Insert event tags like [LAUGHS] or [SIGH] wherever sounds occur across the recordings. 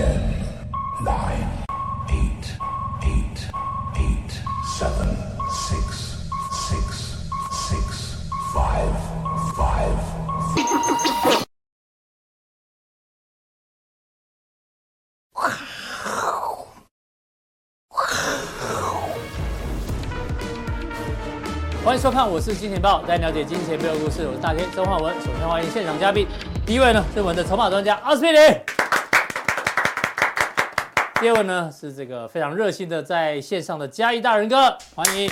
Ten, nine, eight, eight, eight, seven, six, six, six, five, five. [LAUGHS] 欢迎收看，我是金钱豹，带你了解金钱背后故事。我是大 K 曾焕文。首先欢迎现场嘉宾，第一位呢是我们的筹码专家奥斯匹林，第二位呢是这个非常热心的在线上的嘉义大仁哥，欢迎。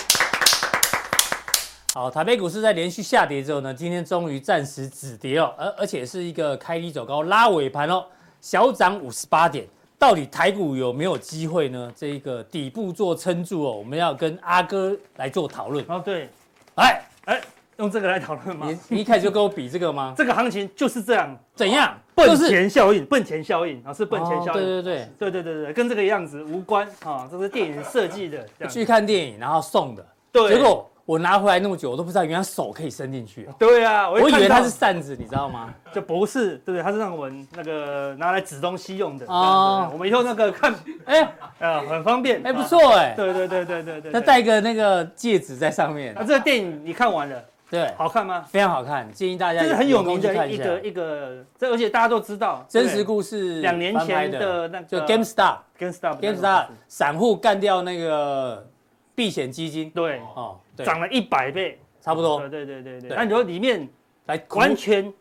好，台北股市在连续下跌之后呢，今天终于暂时止跌哦，而而且是一个开低走高拉尾盘哦，小涨五十八点。到底台股有没有机会呢？这一个底部做撑住哦，我们要跟阿哥来做讨论。哦，对，哎，哎，用这个来讨论吗？你你一开始就跟我比这个吗？[LAUGHS] 这个行情就是这样，怎样？笨钱效应，笨钱效应啊，是笨钱效应。对对对对对对对，跟这个样子无关啊，这是电影设计的。去看电影然后送的，对，结果。我拿回来那么久，我都不知道原来手可以伸进去。对啊，我以为它是扇子，你知道吗？就不是，对不对？它是让我们那个拿来指东西用的。哦，我们以后那个看，哎，啊，很方便，哎，不错哎。对对对对对对。它戴个那个戒指在上面。那这个电影你看完了？对，好看吗？非常好看，建议大家。这是很有名的一个一个，这而且大家都知道，真实故事。两年前的那个就 GameStop，GameStop，GameStop 散户干掉那个。避险基金对哦，涨了一百倍，差不多。对对对对对。那你说里面来完全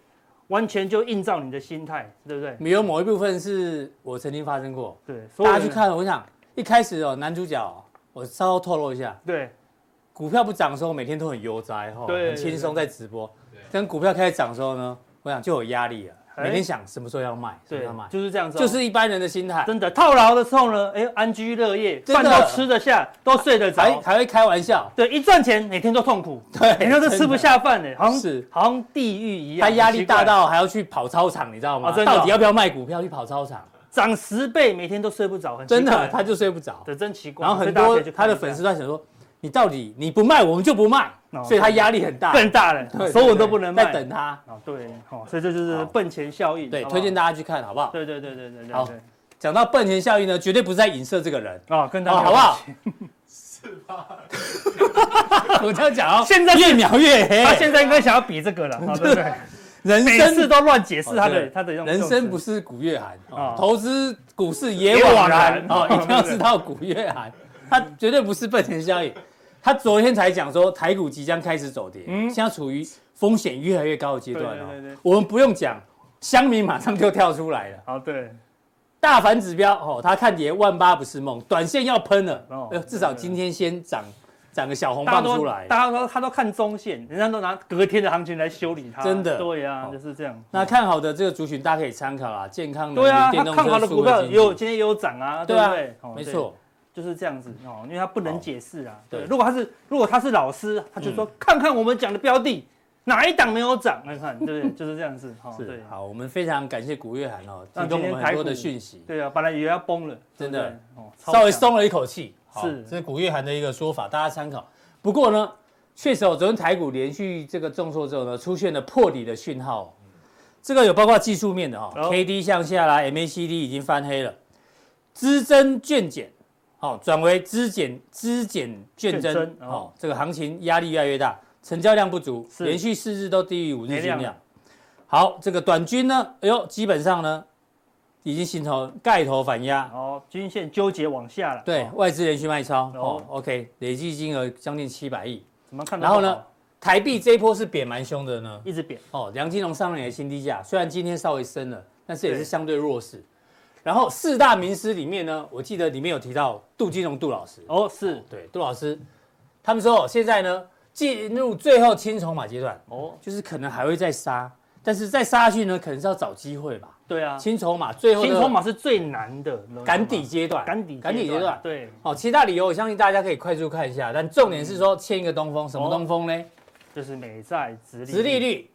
完全就映照你的心态，对不对？有某一部分是我曾经发生过。对，大家去看。我想一开始哦，男主角我稍微透露一下。对，股票不涨的时候，每天都很悠哉哈，很轻松在直播。等股票开始涨的时候呢，我想就有压力了。每天想什么时候要卖，对，要卖，就是这样子，就是一般人的心态。真的套牢的时候呢，哎，安居乐业，饭都吃得下，都睡得着，还还会开玩笑。对，一赚钱每天都痛苦，对，每天都吃不下饭呢，好像是好像地狱一样。他压力大到还要去跑操场，你知道吗？到底要不要卖股票去跑操场？涨十倍，每天都睡不着，真的，他就睡不着。对，真奇怪。然后很多他的粉丝在想说，你到底你不卖，我们就不卖。所以他压力很大，更大了，所有都不能卖，在等他。哦，对，好，所以这就是笨钱效应。对，推荐大家去看，好不好？对对对对对。好，讲到笨钱效应呢，绝对不是在影射这个人啊，跟他好不好？是吧？[LAUGHS] 我这样讲哦，现在越描越黑。他现在应该想要比这个了，[LAUGHS] 对不对？人每次都乱解释他的他的用。人生不是古月涵，投资股市也枉然啊！一定要知道古月涵，他绝对不是笨钱效应。他昨天才讲说台股即将开始走跌，嗯，现在处于风险越来越高的阶段哦。对对对，我们不用讲，乡民马上就跳出来了。好，对，大盘指标哦，他看跌万八不是梦，短线要喷了。哦，至少今天先涨涨个小红棒出来。大家都他都看中线，人家都拿隔天的行情来修理它。真的，对呀，就是这样。那看好的这个族群大家可以参考啊，健康的对啊，他看好的股票有今天也有涨啊，对不对？没错。就是这样子哦，因为他不能解释啊。对，如果他是如果他是老师，他就说看看我们讲的标的哪一档没有涨来看，对不对？[LAUGHS] 就是这样子哈。是，好，我们非常感谢古月涵哦，提供我们很多的讯息。对啊，本来以为要崩了，真的哦，稍微松了一口气。是，这是古月涵的一个说法，大家参考。不过呢，确实哦，昨天台股连续这个重挫之后呢，出现了破底的讯号。这个有包括技术面的哈，K D 向下啦，MACD 已经翻黑了，资增券减。好，转为资减资减券增，哦，这个行情压力越来越大，成交量不足，连续四日都低于五日均量。好，这个短均呢，哎呦，基本上呢，已经形成盖头反压，哦，均线纠结往下了。对，外资连续卖超，哦，OK，累计金额将近七百亿。怎么看？然后呢，台币这一波是贬蛮凶的呢，一直贬。哦，梁金龙上任的新低价，虽然今天稍微升了，但是也是相对弱势。然后四大名师里面呢，我记得里面有提到杜金龙杜老师。哦，是。对杜老师，他们说现在呢进入最后清筹码阶段哦，就是可能还会再杀，但是再杀下去呢，可能是要找机会吧？对啊，清筹码最后清筹码是最难的赶底阶段，赶底赶底阶段。对。好，其他理由我相信大家可以快速看一下，但重点是说签一个东风，什么东风呢？就是美债殖殖利率。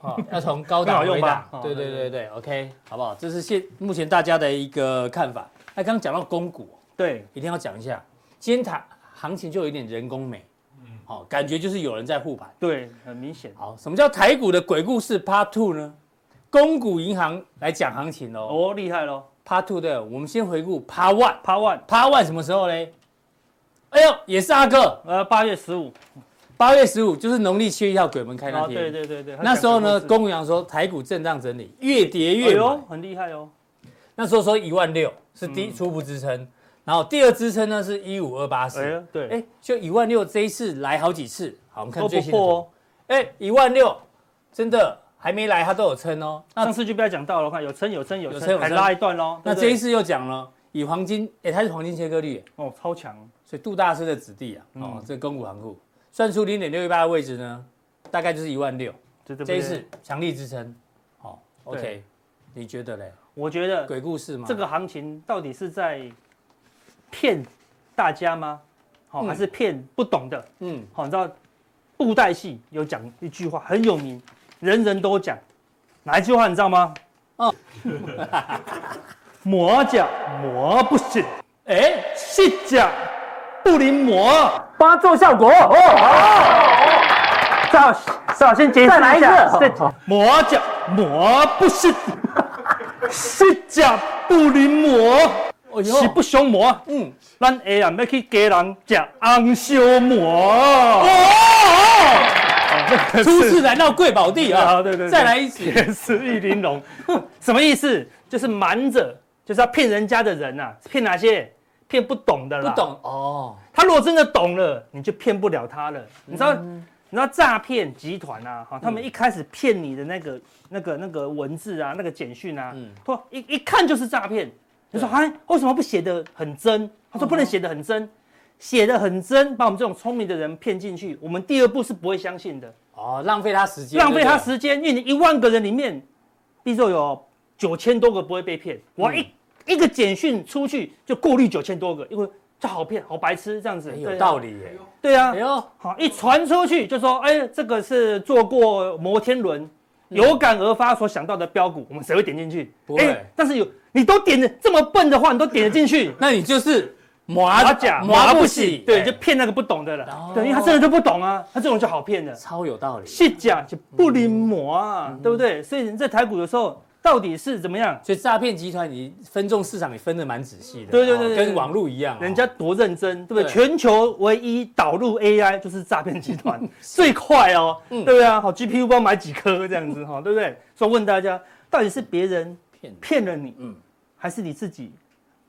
哦，[LAUGHS] 要从高档回档，对对对对，OK，好不好？这是现目前大家的一个看法。那刚刚讲到公股，对，一定要讲一下。今天台行情就有一点人工美，嗯，好，感觉就是有人在护盘，对，很明显。好，什么叫台股的鬼故事 Part Two 呢？公股银行来讲行情喽，哦，厉害喽。Part Two 对，我们先回顾 Part One，Part One，Part One 什么时候嘞？哎呦，也是阿哥，呃，八月十五，八月十五就是农历七月一号鬼门开那天。对对对对。那时候呢，公羊说台股震荡整理，越跌越有，很厉害哦。那时候说一万六是第一初步支撑，然后第二支撑呢是一五二八四。哎，对，哎，就一万六这一次来好几次。好，我们看最新的哦。哎，一万六真的还没来，它都有撑哦。那上次就不要讲到了，我看有撑有撑有撑，还拉一段喽。那这一次又讲了，以黄金，哎，它是黄金切割率，哦，超强。所以杜大师的子弟啊，哦，这个公股行库算出零点六一八的位置呢，大概就是一万六，这一次强力支撑，好，OK，你觉得嘞？我觉得鬼故事嘛？这个行情到底是在骗大家吗？好，还是骗不懂的？嗯，好，你知道布袋戏有讲一句话很有名，人人都讲，哪一句话你知道吗？哦，[LAUGHS] 磨脚磨不醒，哎，细脚。不灵磨，帮他做效果哦。好，最好先解释。再来一次。磨脚磨不是，是脚不灵磨，实不相磨。嗯，咱下人要去给人吃红烧馍。哦，初次来到贵宝地啊！对对，再来一次。也是玉玲珑，什么意思？就是瞒着，就是要骗人家的人呐，骗哪些？骗不懂的啦，不懂哦。他如果真的懂了，你就骗不了他了。你知道，你知道诈骗集团啊，哈，他们一开始骗你的那个、那个、那个文字啊，那个简讯啊，他说一一看就是诈骗。你说，哎，为什么不写的很真？他说不能写的很真，写的很真，把我们这种聪明的人骗进去，我们第二步是不会相信的。哦，浪费他时间，浪费他时间，因为你一万个人里面，比如说有九千多个不会被骗，我一。一个简讯出去就过滤九千多个，因为这好骗，好白痴这样子，有道理耶。对啊，好一传出去就说，哎，这个是坐过摩天轮，有感而发所想到的标股，我们谁会点进去？不会。但是有你都点的这么笨的话，你都点得进去，那你就是磨甲磨不洗，对，就骗那个不懂的了。对，因为他真的就不懂啊，他这种就好骗的，超有道理。是假就不灵磨啊，对不对？所以你在台股的时候。到底是怎么样？所以诈骗集团你分众市场也分的蛮仔细的，对对对，跟网络一样，人家多认真，对不对？全球唯一导入 AI 就是诈骗集团，[LAUGHS] 最快哦，对不对啊？好，GPU 不知道买几颗这样子哈，对不对？所以问大家，到底是别人骗骗了你，嗯，还是你自己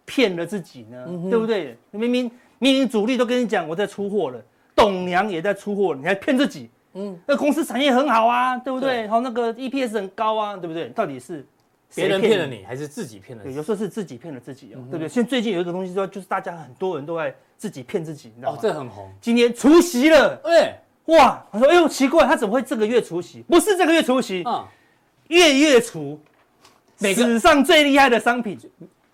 骗了自己呢？对不对？明明明明主力都跟你讲我在出货了，董娘也在出货了，你还骗自己？嗯，那公司产业很好啊，对不对？然后，那个 EPS 很高啊，对不对？到底是别人骗了你，还是自己骗了你？有时候是自己骗了自己哦，对不对？现在最近有一个东西说，就是大家很多人都在自己骗自己，你知道吗？哦，这很红。今天除夕了，哎，哇，我说，哎呦，奇怪，他怎么会这个月除夕？不是这个月除夕，啊，月月除，史上最厉害的商品，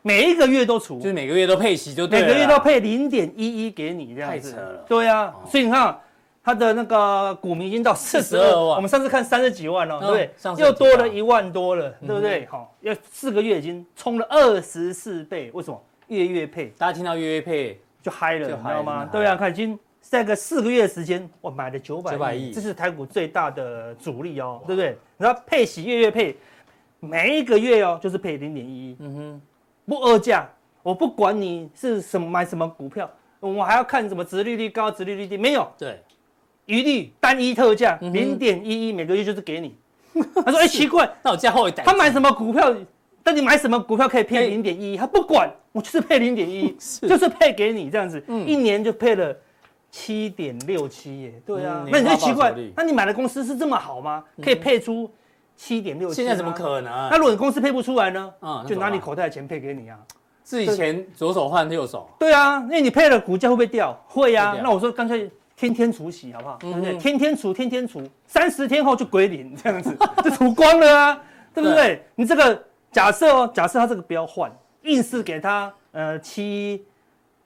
每一个月都除，就是每个月都配息，就对，每个月都配零点一一给你，这样子。太扯了。对啊，所以你看。他的那个股民已经到四十二万，我们上次看三十几万哦，对不对？又多了一万多了，对不对？好，要四个月已经冲了二十四倍，为什么？月月配，大家听到月月配就嗨了，你知道吗？对啊，看已经在个四个月的时间，我买了九百亿，这是台股最大的主力哦，对不对？然后配息月月配，每一个月哦就是配零点一一，嗯哼，不二价，我不管你是什么买什么股票，我还要看什么殖利率高、殖利率低，没有，对。一律单一特价零点一一，每个月就是给你。他说：“ [LAUGHS] 哎，奇怪，那我加后一代。他买什么股票？但你买什么股票可以配零点一一？他不管，我就是配零点一，[LAUGHS] 就是配给你这样子。一年就配了七点六七耶。对啊，那你就奇怪，那你买的公司是这么好吗？可以配出七点六七？现在怎么可能？那如果你公司配不出来呢？就拿你口袋的钱配给你啊。自己钱左手换右手。对啊，那你配了股价会不会掉？会啊。那我说干脆。”天天除息好不好？对不对？天天除，天天除，三十天后就归零，这样子 [LAUGHS] 就除光了啊，对不对？你这个假设哦，假设他这个不要换，硬是给他呃七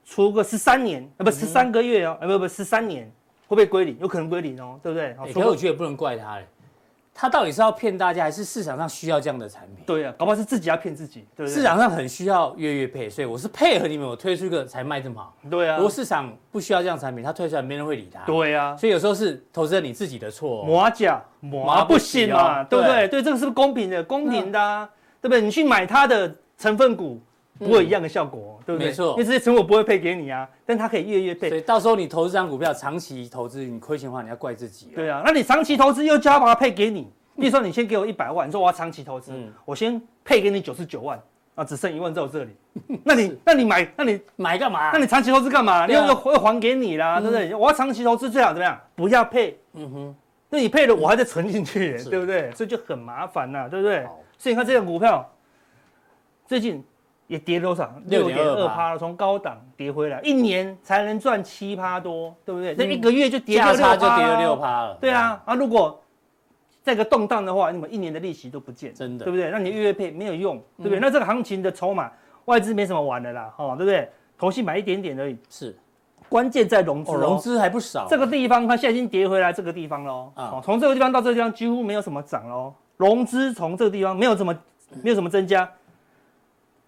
除个十三年啊，不十三个月哦，啊不不十三年会不会归零？有可能归零哦，对不对？可我觉得也不能怪他嘞。他到底是要骗大家，还是市场上需要这样的产品？对啊，搞不好是自己要骗自己，对不对？市场上很需要月月配，所以我是配合你们，我推出一个才卖这么好。对啊，如果市场不需要这样产品，他推出来没人会理他。对啊，所以有时候是投资人你自己的错。磨甲磨不行嘛，对不对？对，这个是不是公平的？公平的，啊对不对？你去买他的成分股，不会一样的效果，对不对？没错，因为这些存股不会配给你啊，但它可以月月配。所以到时候你投资这张股票，长期投资你亏钱的话，你要怪自己。对啊，那你长期投资又叫他把它配给你，比如说你先给我一百万，你说我要长期投资，我先配给你九十九万啊，只剩一万在我这里，[LAUGHS] 那你那你买那你买干嘛？那你长期投资干嘛？你又又会还给你啦，对不对？我要长期投资最好怎么样？不要配，嗯哼。那你配了，我还在存进去，对不对？所以就很麻烦呐，对不对？所以你看这张股票，最近也跌多少？六点二趴了，从高档跌回来，一年才能赚七趴多，对不对？那一个月就跌了六趴，就跌了六趴了。对啊，啊，如果再个动荡的话，你们一年的利息都不见，真的，对不对？那你月月配没有用，对不对？那这个行情的筹码，外资没什么玩的啦，哦，对不对？投信买一点点而已，是。关键在融资，融资还不少。这个地方它现在已经跌回来，这个地方喽。啊，从这个地方到这个地方几乎没有什么涨喽。融资从这个地方没有什么，没有什么增加。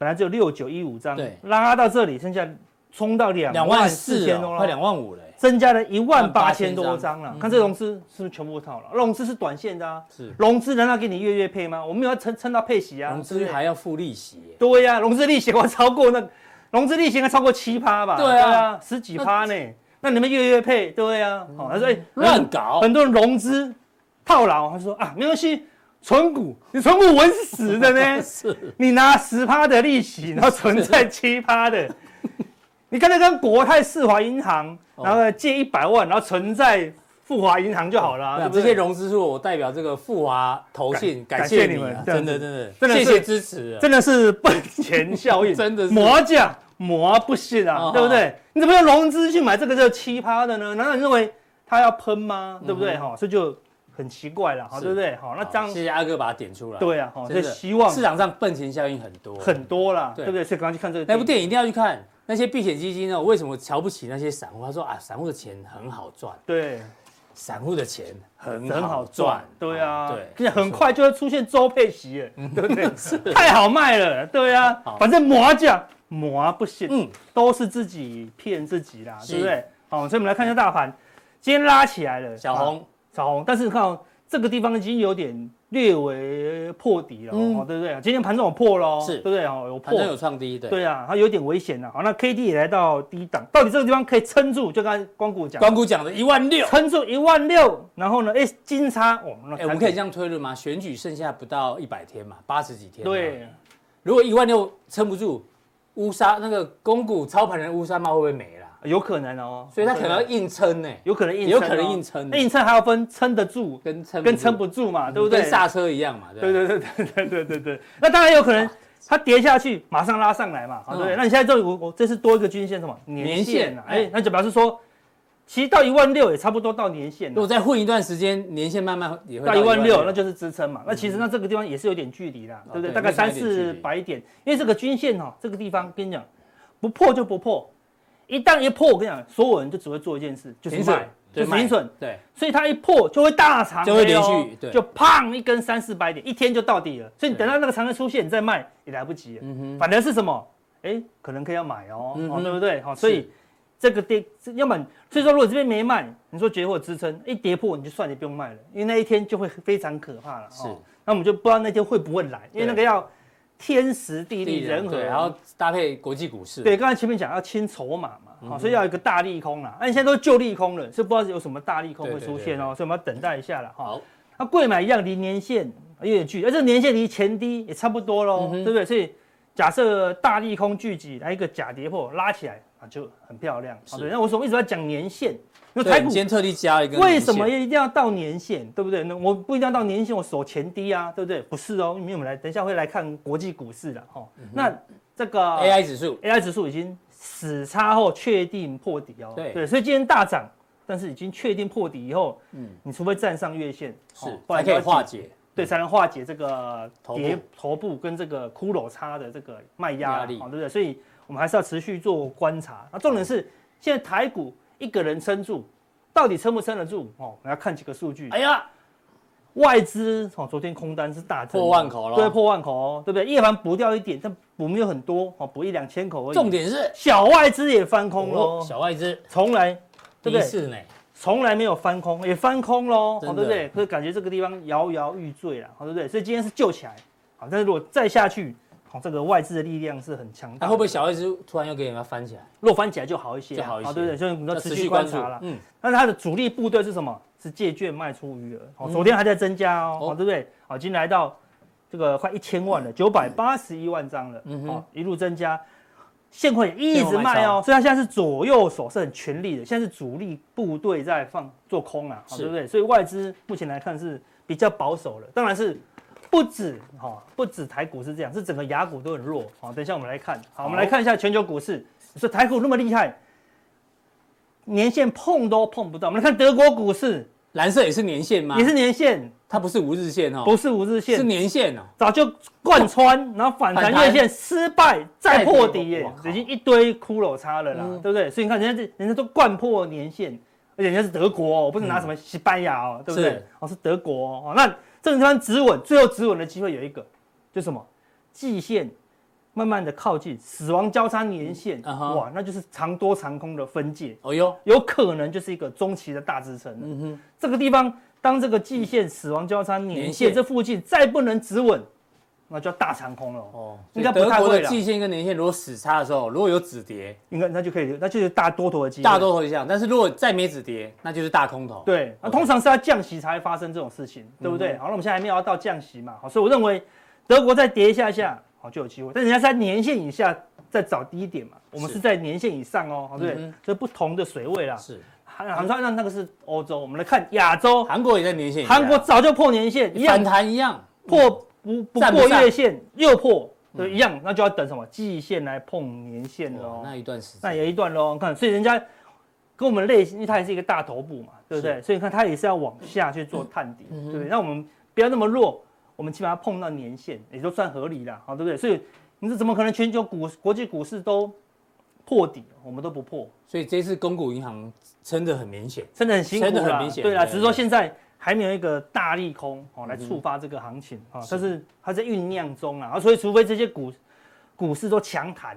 本来只有六九一五张，对，拉到这里，剩下冲到两万四千多了，快两万五了，增加了一万八千多张了。看这融资是不是全部套了？融资是短线的啊，是。融资难道给你月月配吗？我们要撑撑到配息啊。融资还要付利息。对呀，融资利息我超过那。融资利息应该超过七趴吧？对啊，十几趴呢。那你们月月配，对啊。好，他说乱搞，很多人融资套牢。他说啊，没关系，存股，你存股稳死的呢。[LAUGHS] 是，你拿十趴的利息，然后存在七趴的。[LAUGHS] 你刚才跟国泰世华银行，然后借一百万，然后存在富华银行就好了。这些融资数我代表这个富华投信，感谢你们，真的真的，谢谢支持，真的是本钱效应，[LAUGHS] 真的是魔将魔不信啊，对不对？你怎么用融资去买这个叫七趴的呢？难道你认为他要喷吗？对不对？哈，所以就很奇怪了，对不对？好，那这样谢谢阿哥把它点出来。对啊，好，所以希望市场上笨钱效应很多很多啦，对不对？所以刚刚去看这个那部电影一定要去看。那些避险基金呢？为什么瞧不起那些散户？他说啊，散户的钱很好赚。对，散户的钱很很好赚。对啊，对，很快就会出现周佩奇，对不对？[LAUGHS] 太好卖了，对啊，反正磨价。磨不信，嗯，都是自己骗自己啦，对不对？好，所以我们来看一下大盘，今天拉起来了，小红，小红，但是看哦这个地方已经有点略微破底了，哦，对不对？今天盘中有破喽，是，对不对？哦，有破，有创低，对，对啊，它有点危险了。好，那 K D 也来到低档，到底这个地方可以撑住？就刚才光谷讲，光谷讲的一万六，撑住一万六，然后呢？哎，金叉，哦，哎，我们可以这样推论吗？选举剩下不到一百天嘛，八十几天，对，如果一万六撑不住。乌纱那个公股操盘人乌纱帽会不会没了？有可能哦，所以他可能要硬撑呢，有可能硬，有可能硬撑。硬撑还要分撑得住跟撑跟撑不住嘛，对不对？跟刹车一样嘛，对对对对对对对对。那当然有可能它跌下去马上拉上来嘛，对不对？那你现在这我我这是多一个均线什么年线啊？哎，那就表示说。其实到一万六也差不多到年线，如果再混一段时间，年线慢慢也会到一万六，那就是支撑嘛。那其实那这个地方也是有点距离的，对不对？大概三四百点，因为这个均线哈，这个地方跟你讲，不破就不破，一旦一破，我跟你讲，所有人就只会做一件事，就是卖，就是停损。对，所以它一破就会大长，就会连续，就砰一根三四百点，一天就到底了。所以你等到那个长黑出现，你再卖也来不及了。嗯哼，反而是什么？哎，可能可以要买哦，对不对？好，所以。这个跌，要么所以说，如果这边没卖，你说绝货支撑一跌破，你就算你不用卖了，因为那一天就会非常可怕了。是，那我们就不知道那天会不会来，因为那个要天时地利人和，然后搭配国际股市。对，刚才前面讲要清筹码嘛，好，所以要有一个大利空啦。那你现在都旧利空了，所以不知道有什么大利空会出现哦，所以我们要等待一下了。好，那贵买一样离年限有点距离，而这年限离前低也差不多喽，对不对？所以假设大利空聚集来一个假跌破拉起来。就很漂亮，对。那我说为什么要讲年限？因为台股今天特地加一个。为什么一定要到年限？对不对？那我不一定要到年限，我守前低啊，对不对？不是哦，因为我们来等一下会来看国际股市了哈。那这个 AI 指数，AI 指数已经死叉后确定破底哦。对对，所以今天大涨，但是已经确定破底以后，嗯，你除非站上月线，是才可以化解，对，才能化解这个跌头部跟这个骷髅叉的这个卖压力，对不对？所以。我们还是要持续做观察。那重点是，现在台股一个人撑住，到底撑不撑得住？哦，我们要看几个数据。哎呀，外资哦，昨天空单是大增，破万口了，对，破万口哦，对不对？夜盘补掉一点，但补没有很多哦，补一两千口而已。重点是小外资也翻空喽，小外资从来对不对？是呢，从来没有翻空，也翻空喽，对不对？所以感觉这个地方摇摇欲坠了，对不对？所以今天是救起来，好，但是如果再下去。好，这个外资的力量是很强大。那会不会小外资突然又给人家翻起来？若翻起来就好一些，就好一些，对不对？所以我们要持续观察了。嗯，但是它的主力部队是什么？是借券卖出余额。好，昨天还在增加哦，对不对？好，已经来到这个快一千万了，九百八十一万张了。嗯哼，一路增加，现货也一直卖哦，所以它现在是左右手是很全力的。现在是主力部队在放做空啊，对不对？所以外资目前来看是比较保守了，当然是。不止哈，不止台股是这样，是整个亚股都很弱。好，等一下我们来看，好，我们来看一下全球股市。你说台股那么厉害，年线碰都碰不到。我们来看德国股市，蓝色也是年线吗？也是年线，它不是五日线哦，不是五日线，是年线哦。早就贯穿，然后反弹月线失败，再破底耶，已经一堆骷髅差了啦，对不对？所以你看人家这人家都贯破年线，而且人家是德国哦，不是拿什么西班牙哦，对不对？哦，是德国哦，那。这个地方止稳，最后止稳的机会有一个，就是什么？季线慢慢的靠近死亡交叉年线，嗯 uh. 哇，那就是长多长空的分界。哦哟，有可能就是一个中期的大支撑。嗯哼，这个地方当这个季线死亡交叉年线，年线这附近再不能止稳。那叫大长空了哦，应该不太会了。季线跟年线如果死叉的时候，如果有止跌，应该那就可以，那就是大多头的机会。大多头一样，但是如果再没止跌，那就是大空头。对，那通常是要降息才会发生这种事情，对不对？好，那我们现在还没有要到降息嘛，好，所以我认为德国再跌一下下，好就有机会。但人家在年线以下再找低点嘛，我们是在年线以上哦，好，对，这不同的水位啦。是，韩韩那那个是欧洲，我们来看亚洲，韩国也在年线，韩国早就破年线，反弹一样破。不不过月线又破，对，一样，那就要等什么季线来碰年线喽。那一段时间，那有一段喽。看，所以人家跟我们类型，因为它也是一个大头部嘛，对不对？所以你看它也是要往下去做探底，对不对？那我们不要那么弱，我们起码要碰到年线，也就算合理了，好，对不对？所以你说怎么可能全球股国际股市都破底，我们都不破？所以这次公股银行撑得很明显，撑得很辛苦，撑得很明显，对啊，只是说现在。还没有一个大利空哦，来触发这个行情啊，但是。它在酝酿中啊，所以除非这些股股市都强弹，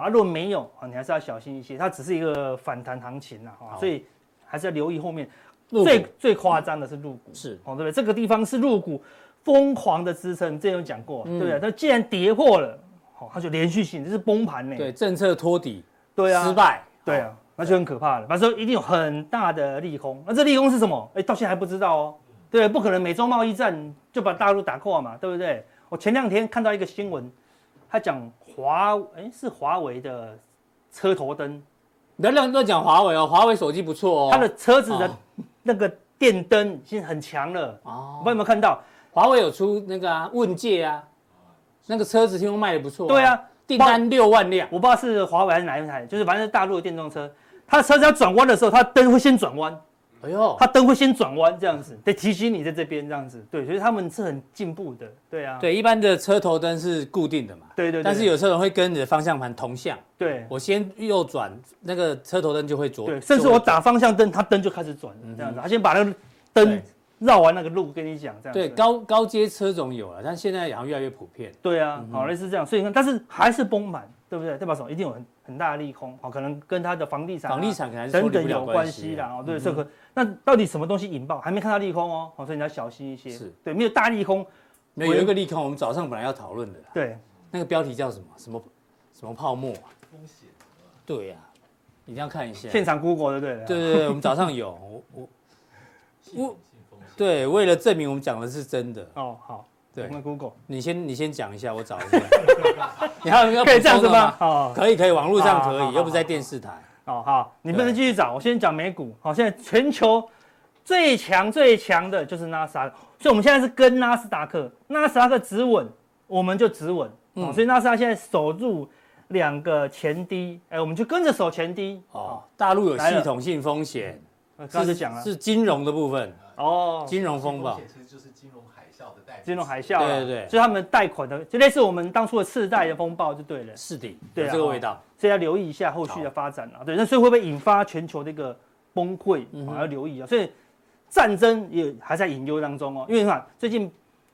啊，如果没有啊，你还是要小心一些，它只是一个反弹行情呐，啊，所以还是要留意后面最最夸张的是入股是。哦，对不对？这个地方是入股疯狂的支撑，之前有讲过，对不对？它既然跌破了，好，它就连续性就是崩盘呢，对，政策托底，对啊，失败，对啊。那就很可怕了，反正一定有很大的利空。那这利空是什么？哎，到现在还不知道哦。对，不可能美中贸易战就把大陆打垮嘛，对不对？我前两天看到一个新闻，他讲华，哎，是华为的车头灯。不要乱乱讲华为哦，华为手机不错哦。它的车子的那个电灯已经很强了哦。我不知道有没有看到？华为有出那个啊，问界啊，那个车子听说卖的不错。对啊，订单六万辆，我不知道是华为还是哪一台，就是反正是大陆的电动车。他的车子要转弯的时候，他灯会先转弯。哎呦，他灯会先转弯，这样子得提醒你在这边这样子。对，所以他们是很进步的。对啊，对，一般的车头灯是固定的嘛。对对。但是有车人会跟你的方向盘同向。对。我先右转，那个车头灯就会左。对，甚至我打方向灯，它灯就开始转了，这样子。他先把那个灯绕完那个路，跟你讲这样。对，高高阶车种有了，但现在好像越来越普遍。对啊，好类似这样，所以你看，但是还是崩盘。对不对？代表什么？一定有很很大的利空，哦，可能跟它的房地产、房地产可能等等有关系啦。哦，对，这个那到底什么东西引爆？还没看到利空哦，所以你要小心一些。是，对，没有大利空，没有一个利空，我们早上本来要讨论的。对，那个标题叫什么？什么什么泡沫？风险。对呀，一定要看一下。现场 Google 对不对？对对对，我们早上有我我我，对，为了证明我们讲的是真的。哦，好。对，Google，你先你先讲一下，我找一下。[LAUGHS] 你还有可以这样子吗？哦，可以可以，网络上可以，又不在电视台。哦，好，你不能继续找，我先讲美股。好，现在全球最强最强的就是纳斯达克，所以我们现在是跟纳斯达克，纳斯达克止稳，我们就止稳。哦，所以纳斯达克现在守住两个前低，哎，我们就跟着守前低。哦，大陆有系统性风险，刚才讲了，是金融的部分。哦，金融风暴。金融海啸，对对对，所以他们贷款的就类似我们当初的次贷的风暴就对了，是的，对这个味道，所以要留意一下后续的发展啊。对，那所以会不会引发全球这个崩溃啊？要留意啊。所以战争也还在隐忧当中哦。因为你看最近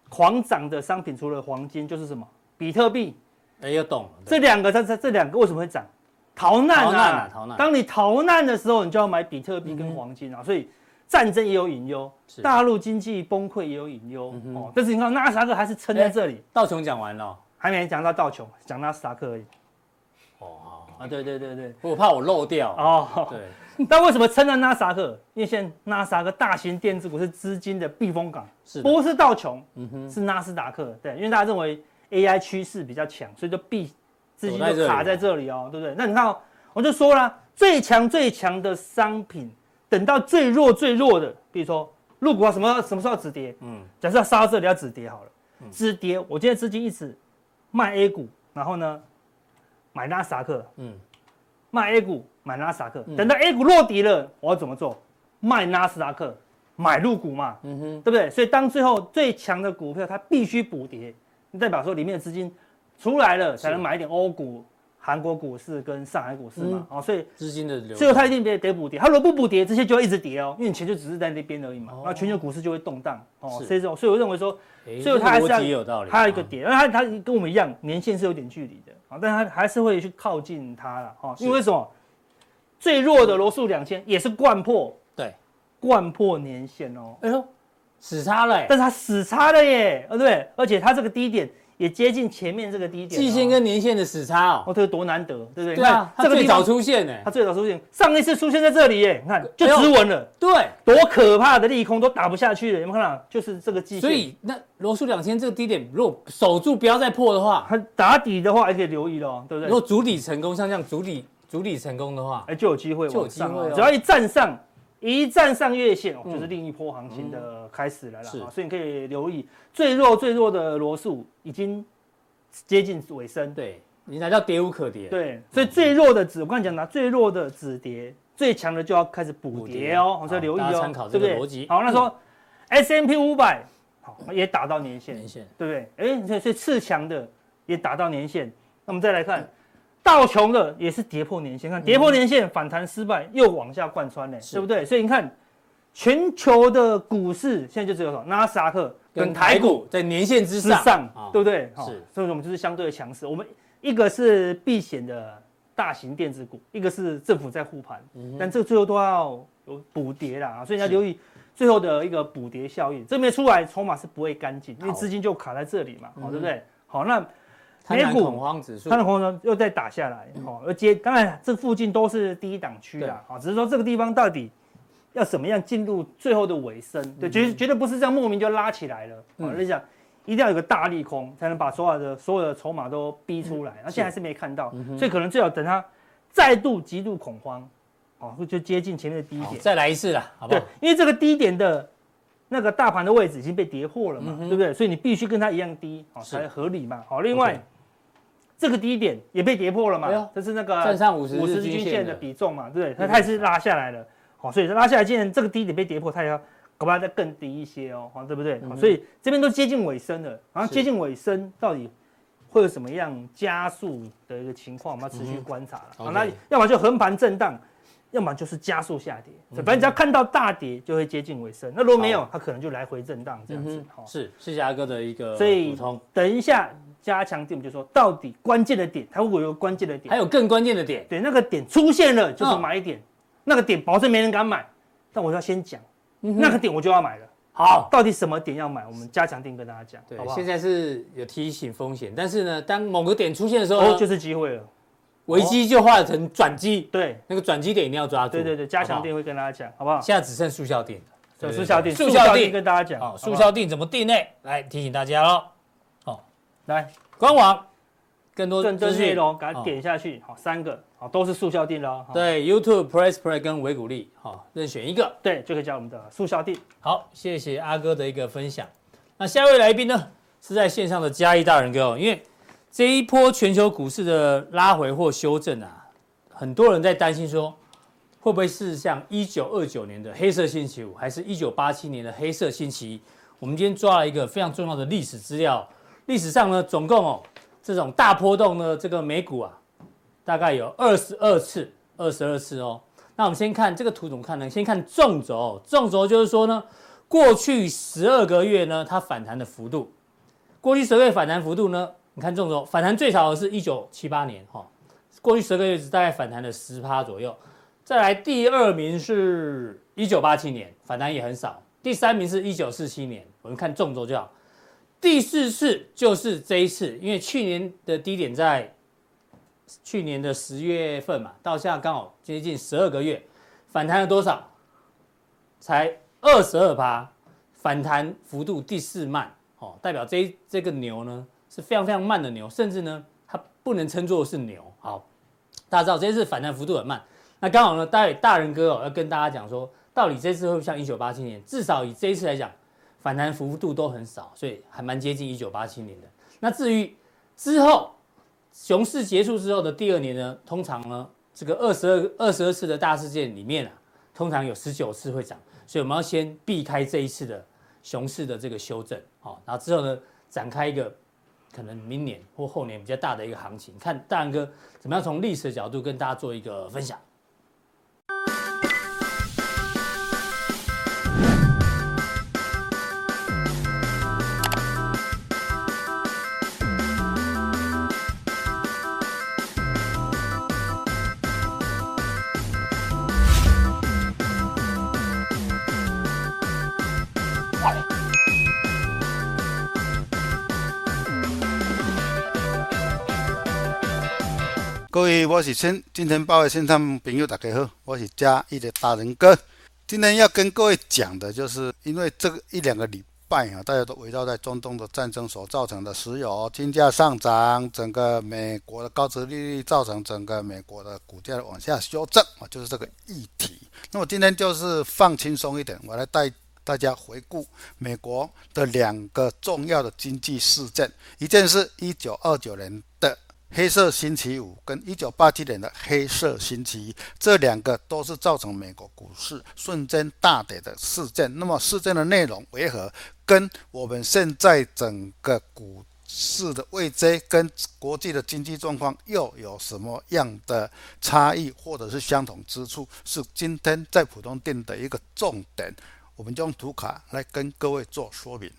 狂涨的商品，除了黄金就是什么？比特币。哎，又懂了。这两个，这这这两个为什么会涨？逃难啊！逃难。当你逃难的时候，你就要买比特币跟黄金啊。所以。战争也有隐忧，大陆经济崩溃也有隐忧哦。但是你看纳斯达克还是撑在这里。道琼讲完了，还没讲到道琼，讲纳斯达克而已。哦，好啊，对对对对，我怕我漏掉哦。对。[LAUGHS] 但为什么撑在纳斯达克？因为现在纳斯达克大型电子股是资金的避风港，是不是道琼？嗯哼，是纳斯达克。对，因为大家认为 AI 趋势比较强，所以就避资金就卡在这里哦，对不对？那你看、哦，我就说了，最强最强的商品，等到最弱最弱的，比如说入股啊，什么什么时候止跌？嗯，假设要杀到这里要止跌好了，止跌，我今天资金一直卖 A 股，然后呢买纳斯达克，嗯，卖 A 股。买纳斯达克，等到 A 股落底了，我要怎么做？卖纳斯达克，买入股嘛，嗯哼，对不对？所以当最后最强的股票它必须补跌，代表说里面的资金出来了，才能买一点欧股、韩国股市跟上海股市嘛，哦，所以资金的流，所以它一定得得补跌，它如果不补跌，这些就会一直跌哦，因为你钱就只是在那边而已嘛，那全球股市就会动荡哦，所以这种，所以我认为说，所以它还是要它有一个点，因为它它跟我们一样，年限是有点距离的啊，但它还是会去靠近它了哈，因为为什么？最弱的罗素两千也是贯破，对，贯破年限哦，哎呦，死叉了，但是它死叉了耶，对不对？而且它这个低点也接近前面这个低点，季线跟年线的死叉哦，哦，这个多难得，对不对？对啊，它最早出现呢，它最早出现，上一次出现在这里耶，你看就止稳了，对，多可怕的利空都打不下去了，有没有看到？就是这个季线，所以那罗素两千这个低点如果守住不要再破的话，它打底的话还可以留意咯，对不对？如果主底成功，像这样主底。主底成功的话，哎，就有机会往上。只要一站上，一站上月线，就是另一波行情的开始来了。是，所以你可以留意最弱最弱的罗素已经接近尾声。对，你来到跌无可跌。对，所以最弱的指，我刚才讲的最弱的止跌，最强的就要开始补跌哦。所以留意哦，参考这个逻辑。好，那说 S M P 五百好也打到年线，年线对不对？哎，所以所以次强的也打到年线。那我们再来看。道琼的也是跌破年线，看跌破年线反弹失败，又往下贯穿呢，对不对？所以你看，全球的股市现在就只有什么纳斯达克跟台股在年线之上，对不对？是，所以我们就是相对的强势。我们一个是避险的大型电子股，一个是政府在护盘，但这个最后都要有补跌啦，所以你要留意最后的一个补跌效应。这边出来筹码是不会干净，因为资金就卡在这里嘛，好，对不对？好，那。美股恐慌指数，它的恐慌又再打下来，哦，而接当然这附近都是低档区啦，啊，只是说这个地方到底要怎么样进入最后的尾声，对，绝绝对不是这样莫名就拉起来了，啊，你想一定要有个大利空才能把所有的所有的筹码都逼出来，那现在还是没看到，所以可能最好等它再度极度恐慌，哦，就接近前面的低点，再来一次了，好不好？对，因为这个低点的那个大盘的位置已经被跌破了嘛，对不对？所以你必须跟它一样低，哦，才合理嘛，好，另外。这个低点也被跌破了嘛？这是那个站上五十五十均线的比重嘛？对不对？它也是拉下来了，好，所以拉下来，既然这个低点被跌破，它也要搞不好再更低一些哦，好，对不对？好，所以这边都接近尾声了，然后接近尾声，到底会有什么样加速的一个情况？我们要持续观察了。好，那要么就横盘震荡，要么就是加速下跌。反正只要看到大跌，就会接近尾声。那如果没有，它可能就来回震荡这样子。好，是谢谢阿哥的一个所以等一下。加强定，就说到底关键的点，它会有个关键的点？还有更关键的点？对，那个点出现了就是买点，嗯、那个点保证没人敢买。但我要先讲，嗯、那个点我就要买了。好，到底什么点要买？我们加强定跟大家讲。对，好好现在是有提醒风险，但是呢，当某个点出现的时候，哦，就是机会了，危机就化成转机。对，那个转机点一定要抓住。对对对，加强定会跟大家讲，好不好？现在只剩速效錠了。速效定，速效定跟大家讲。好，速效定怎么定呢？来提醒大家喽。好，来官网。更多更多内容，给它点下去，好，三个，好，都是速效錠了。对，YouTube、Press Play 跟维谷力，好，任选一个，对，就可以加我们的速效定。好，谢谢阿哥的一个分享。那下一位来宾呢，是在线上的嘉义大人哥哦，因为这一波全球股市的拉回或修正啊，很多人在担心说，会不会是像一九二九年的黑色星期五，还是一九八七年的黑色星期一？我们今天抓了一个非常重要的历史资料，历史上呢，总共哦。这种大波动呢，这个美股啊，大概有二十二次，二十二次哦。那我们先看这个图怎么看呢？先看纵轴，纵轴就是说呢，过去十二个月呢，它反弹的幅度，过去十二个月反弹幅度呢，你看纵轴反弹最少的是一九七八年哈，过去十二个月只大概反弹了十趴左右。再来第二名是一九八七年，反弹也很少。第三名是一九四七年，我们看纵轴就好。第四次就是这一次，因为去年的低点在去年的十月份嘛，到现在刚好接近十二个月，反弹了多少？才二十二趴，反弹幅度第四慢，哦，代表这这个牛呢是非常非常慢的牛，甚至呢它不能称作是牛。好，大家知道这次反弹幅度很慢，那刚好呢，待会大仁哥哦要跟大家讲说，到底这次会不会像一九八七年？至少以这一次来讲。反弹幅度都很少，所以还蛮接近一九八七年的。那至于之后熊市结束之后的第二年呢，通常呢，这个二十二二十二次的大事件里面啊，通常有十九次会涨，所以我们要先避开这一次的熊市的这个修正，好，然后之后呢，展开一个可能明年或后年比较大的一个行情，看大仁哥怎么样从历史的角度跟大家做一个分享。各位，我是今今天报的线上朋友，大家好，我是嘉义的大仁哥。今天要跟各位讲的，就是因为这个一两个礼拜啊，大家都围绕在中东的战争所造成的石油金价上涨，整个美国的高值利率造成整个美国的股价往下修正啊，就是这个议题。那么今天就是放轻松一点，我来带大家回顾美国的两个重要的经济事件，一件是一九二九年。黑色星期五跟一九八七年的黑色星期一，这两个都是造成美国股市瞬间大跌的事件。那么事件的内容为何？跟我们现在整个股市的位阶跟国际的经济状况又有什么样的差异，或者是相同之处？是今天在普通店的一个重点。我们就用图卡来跟各位做说明。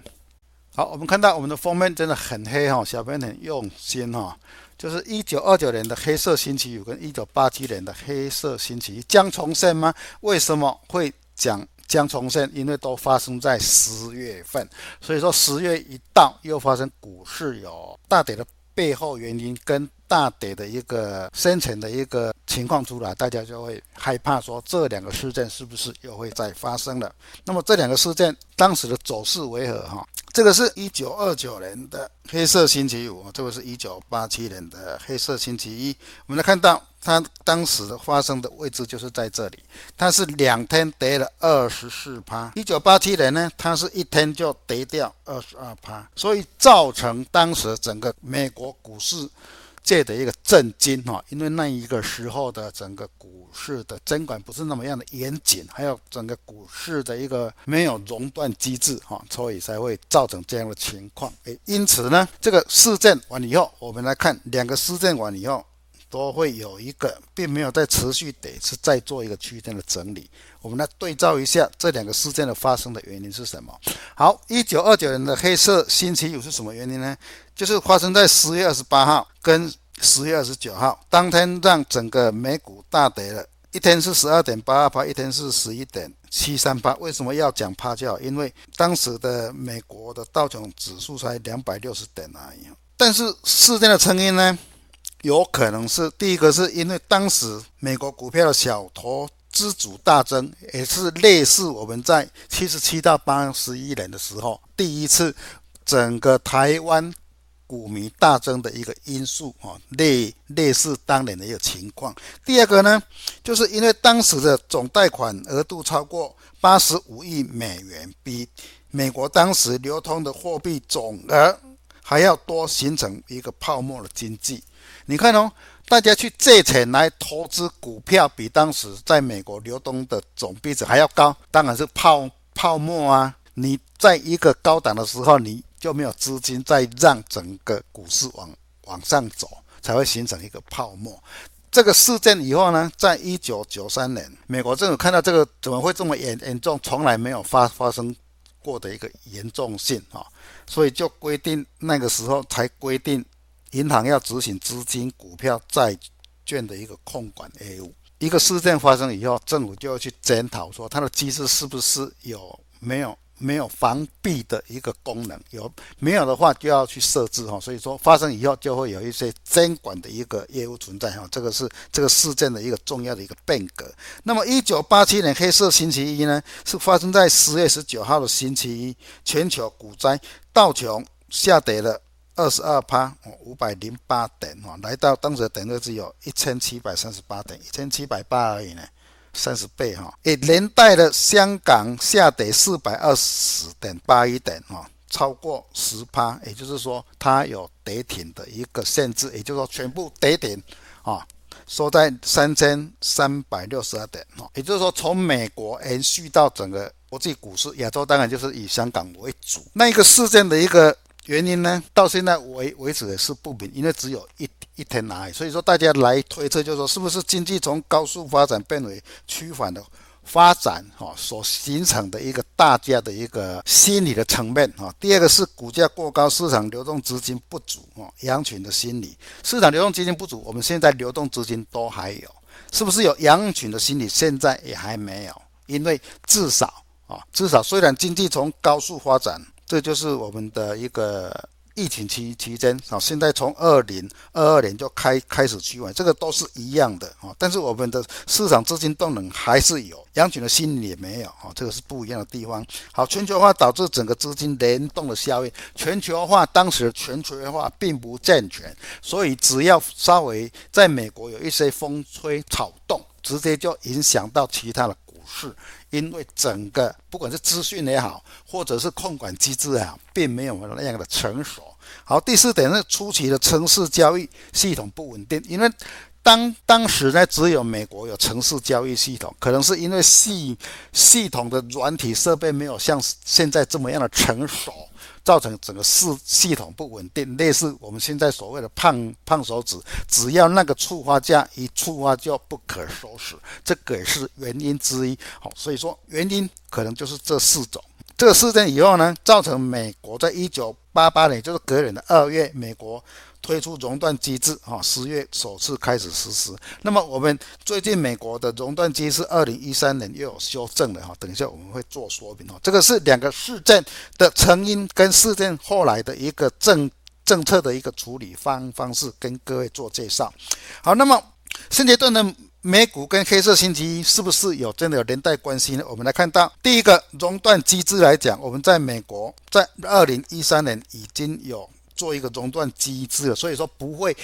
好，我们看到我们的封面真的很黑哈，小编很用心哈。就是一九二九年的黑色星期五跟一九八七年的黑色星期一将重现吗？为什么会讲将重现？因为都发生在十月份，所以说十月一到又发生股市有大跌的背后原因跟大跌的一个深层的一个情况出来，大家就会害怕说这两个事件是不是又会再发生了？那么这两个事件当时的走势为何？哈？这个是一九二九年的黑色星期五，这个是一九八七年的黑色星期一。我们来看到它当时发生的位置就是在这里，它是两天跌了二十四趴。一九八七年呢，它是一天就跌掉二十二趴，所以造成当时整个美国股市。借的一个震惊哈，因为那一个时候的整个股市的监管不是那么样的严谨，还有整个股市的一个没有熔断机制哈，所以才会造成这样的情况。诶，因此呢，这个事件完了以后，我们来看两个事件完以后，都会有一个并没有在持续的是在做一个区间的整理。我们来对照一下这两个事件的发生的原因是什么？好，一九二九年的黑色星期五是什么原因呢？就是发生在十月二十八号跟十月二十九号当天，让整个美股大跌了，一天是十二点八二趴，一天是十一点七三趴。为什么要讲趴价？因为当时的美国的道琼指数才两百六十点而已。但是事件的成因呢，有可能是第一个是因为当时美国股票的小投资主大增，也是类似我们在七十七到八十一年的时候第一次整个台湾。股民大增的一个因素啊，类类似当年的一个情况。第二个呢，就是因为当时的总贷款额度超过八十五亿美元，比美国当时流通的货币总额还要多，形成一个泡沫的经济。你看哦，大家去借钱来投资股票，比当时在美国流通的总币值还要高，当然是泡泡沫啊。你在一个高档的时候，你就没有资金再让整个股市往往上走，才会形成一个泡沫。这个事件以后呢，在一九九三年，美国政府看到这个怎么会这么严严重，从来没有发发生过的一个严重性啊，所以就规定那个时候才规定银行要执行资金、股票、债券的一个控管业务。一个事件发生以后，政府就要去检讨说它的机制是不是有没有。没有防避的一个功能，有没有的话就要去设置哈。所以说发生以后就会有一些监管的一个业务存在哈。这个是这个事件的一个重要的一个变革。那么一九八七年黑色星期一呢，是发生在十月十九号的星期一，全球股灾，道琼下跌了。二十二趴，五百零八点，哈，来到当时的点位只有一千七百三十八点，一千七百八而已呢，三十倍，哈，也连带的香港下跌四百二十点八一点，哈，超过十趴，也就是说它有跌停的一个限制，也就是说全部跌停，啊，收在三千三百六十二点，哈，也就是说从美国延续到整个国际股市，亚洲当然就是以香港为主，那一个事件的一个。原因呢，到现在为为止也是不明，因为只有一一天来，所以说大家来推测，就是说是不是经济从高速发展变为趋缓的发展，哈，所形成的一个大家的一个心理的层面，哈。第二个是股价过高，市场流动资金不足，哈，羊群的心理，市场流动资金不足，我们现在流动资金都还有，是不是有羊群的心理？现在也还没有，因为至少啊，至少虽然经济从高速发展。这就是我们的一个疫情期期间啊，现在从二零二二年就开开始趋稳，这个都是一样的啊。但是我们的市场资金动能还是有，羊群的心理也没有啊，这个是不一样的地方。好，全球化导致整个资金联动的效应，全球化当时全球化并不健全，所以只要稍微在美国有一些风吹草动，直接就影响到其他的股市。因为整个不管是资讯也好，或者是控管机制啊，并没有那样的成熟。好，第四点是初期的城市交易系统不稳定，因为当当时呢，只有美国有城市交易系统，可能是因为系系统的软体设备没有像现在这么样的成熟。造成整个系系统不稳定，类似我们现在所谓的胖胖手指，只要那个触发价一触发就不可收拾，这个也是原因之一。好，所以说原因可能就是这四种。这个事件以后呢，造成美国在一九八八年，就是隔年的二月，美国。推出熔断机制，哈，十月首次开始实施。那么我们最近美国的熔断机制，二零一三年又有修正了，哈，等一下我们会做说明，哈，这个是两个事件的成因跟事件后来的一个政政策的一个处理方方式，跟各位做介绍。好，那么现阶段的美股跟黑色星期一是不是有真的有连带关系呢？我们来看到第一个熔断机制来讲，我们在美国在二零一三年已经有。做一个熔断机制，所以说不会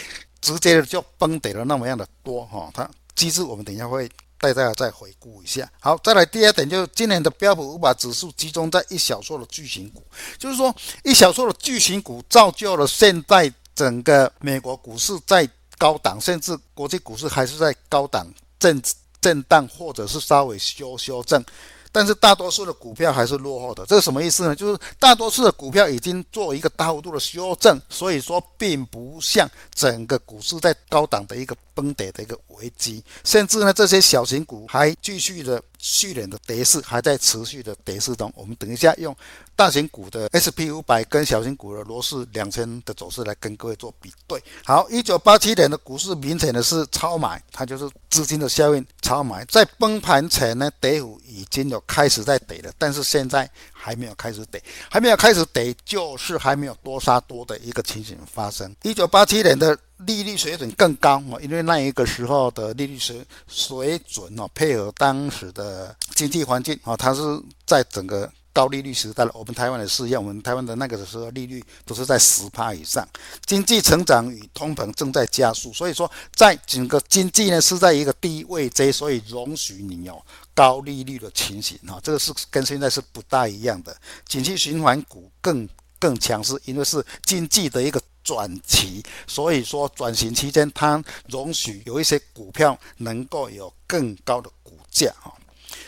直接的就崩跌了那么样的多哈。它机制我们等一下会带大家再回顾一下。好，再来第二点，就是今年的标普五百指数集中在一小撮的巨型股，就是说一小撮的巨型股造就了现在整个美国股市在高档，甚至国际股市还是在高档震震荡，或者是稍微修修正。但是大多数的股票还是落后的，这是什么意思呢？就是大多数的股票已经做一个大幅度的修正，所以说并不像整个股市在高档的一个崩跌的一个危机，甚至呢这些小型股还继续的去年的跌势还在持续的跌势中。我们等一下用大型股的 SP 五百跟小型股的罗氏两千的走势来跟各位做比对。好，一九八七年的股市明显的是超买，它就是资金的效应，超买在崩盘前呢，跌幅已经有开始在跌了，但是现在还没有开始跌，还没有开始跌，就是还没有多杀多的一个情形发生。一九八七年的利率水准更高哦，因为那一个时候的利率水水准哦，配合当时的经济环境哦，它是在整个高利率时代了。我们台湾的是一样，我们台湾的那个时候利率都是在十趴以上，经济成长与通膨正在加速，所以说在整个经济呢是在一个低位阶，所以容许你有高利率的情形哈，这个是跟现在是不大一样的。景气循环股更更强势，因为是经济的一个。转期，所以说转型期间，它容许有一些股票能够有更高的股价哈。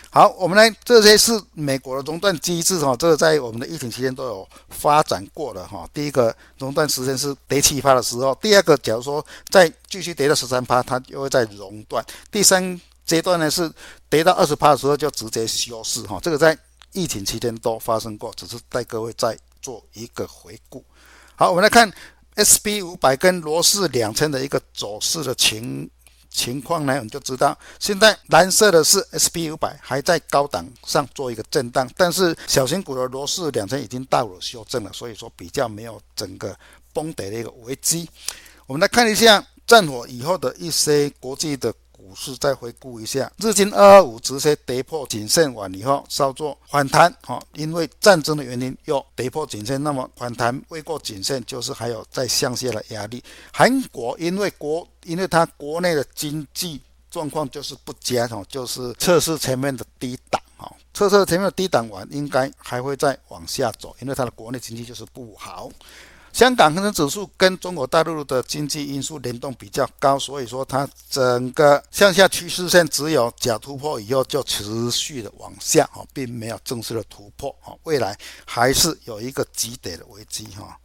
好，我们来这些是美国的熔断机制哈，这个在我们的疫情期间都有发展过的哈。第一个熔断时间是跌七趴的时候，第二个假如说再继续跌到十三趴，它又会再熔断。第三阶段呢是跌到二十趴的时候就直接休市哈。这个在疫情期间都发生过，只是带各位再做一个回顾。好，我们来看。SP 五百跟罗氏两千的一个走势的情情况呢，我们就知道，现在蓝色的是 SP 五百还在高档上做一个震荡，但是小型股的罗氏两千已经到了修正了，所以说比较没有整个崩跌的一个危机。我们来看一下战火以后的一些国际的。股市再回顾一下，日经二二五直接跌破颈线完以后稍作反弹，哈，因为战争的原因又跌破颈线，那么反弹未过颈线，就是还有再向下的压力。韩国因为国，因为它国内的经济状况就是不佳，哈，就是测试前面的低档，哈，测试前面的低档完，应该还会再往下走，因为它的国内经济就是不好。香港恒生指数跟中国大陆的经济因素联动比较高，所以说它整个向下趋势线只有假突破以后就持续的往下，哈，并没有正式的突破，啊，未来还是有一个急跌的危机，哈，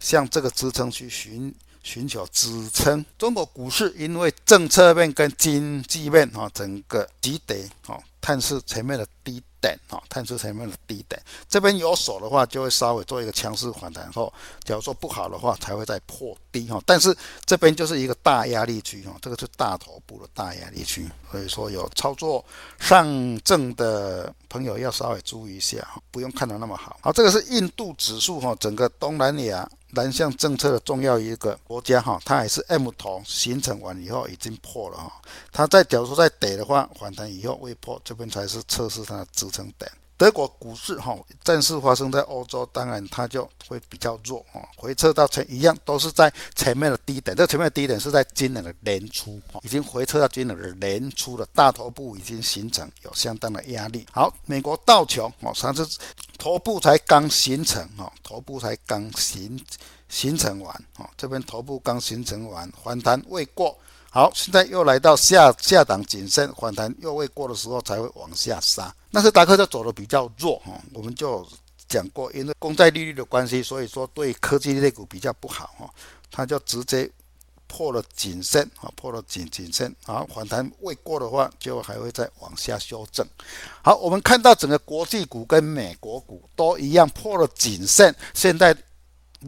向这个支撑去寻寻求支撑。中国股市因为政策面跟经济面，啊，整个急跌，啊，探视前面的低。等啊，探出前面的低点，这边有手的话，就会稍微做一个强势反弹后，假如说不好的话，才会再破低哈。但是这边就是一个大压力区哈，这个是大头部的大压力区，所以说有操作上证的朋友要稍微注意一下，不用看得那么好。好，这个是印度指数哈，整个东南亚。南向政策的重要一个国家哈，它也是 M 头形成完以后已经破了哈，它再假如说再跌的话，反弹以后未破，这边才是测试它的支撑点。德国股市哈，正式发生在欧洲，当然它就会比较弱啊，回撤到前一样都是在前面的低点，这前面的低点是在今年的年初，已经回撤到今年的年初的大头部已经形成，有相当的压力。好，美国道琼哦，上次头部才刚形成哦，头部才刚形成形成完哦，这边头部刚形成完，反弹未过。好，现在又来到下下档颈线反弹又未过的时候，才会往下杀。那斯达克就走的比较弱哈，我们就讲过，因为公债利率的关系，所以说对科技类股比较不好哈。它就直接破了颈线啊，破了颈颈线，好，反弹未过的话，就还会再往下修正。好，我们看到整个国际股跟美国股都一样破了颈线，现在。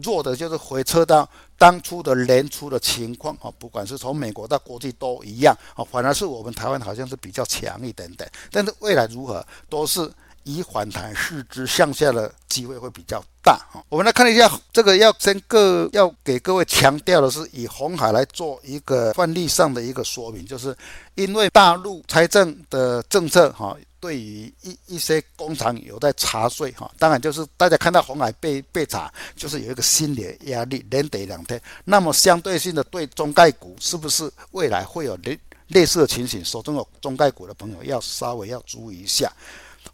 弱的就是回撤到当初的年初的情况啊，不管是从美国到国际都一样啊，反而是我们台湾好像是比较强一点点，但是未来如何都是以反弹试之向下的机会会比较大啊。我们来看一下这个，要先各要给各位强调的是，以红海来做一个范例上的一个说明，就是因为大陆财政的政策哈。对于一一些工厂有在查税哈，当然就是大家看到红海被被查，就是有一个心理压力，连跌两天。那么相对性的，对中概股是不是未来会有类类似的情形？手中有中概股的朋友要稍微要注意一下。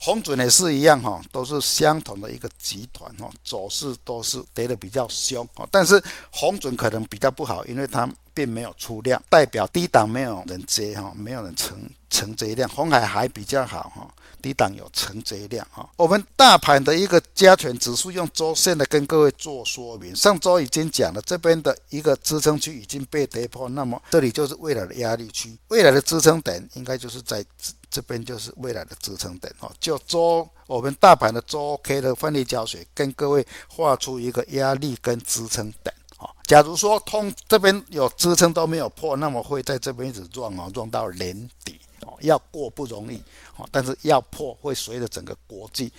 红准也是一样哈，都是相同的一个集团哈，走势都是跌的比较凶哈。但是红准可能比较不好，因为它并没有出量，代表低档没有人接哈，没有人成成这一量。红海还比较好哈，低档有成这一量哈。我们大盘的一个加权指数用周线的跟各位做说明，上周已经讲了，这边的一个支撑区已经被跌破，那么这里就是未来的压力区，未来的支撑点应该就是在。这边就是未来的支撑点哦，就周我们大盘的周 K 的分离胶水，跟各位画出一个压力跟支撑点哦。假如说通这边有支撑都没有破，那么会在这边一直撞哦，撞到年底哦，要过不容易哦，但是要破会随着整个国际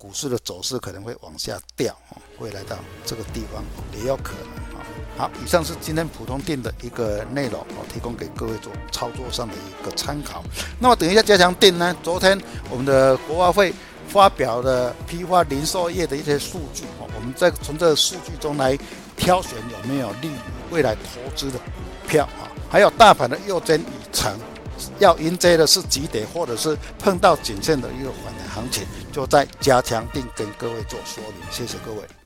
股市的走势可能会往下掉，会来到这个地方也有可能啊。好，以上是今天普通店的一个内容，我提供给各位做操作上的一个参考。那么等一下加强店呢？昨天我们的国发会发表的批发零售业的一些数据，我们再从这个数据中来挑选有没有利于未来投资的股票啊，还有大盘的右肩已成，要迎接的是几点或者是碰到颈线的一个反弹行情，就再加强并跟各位做说明。谢谢各位。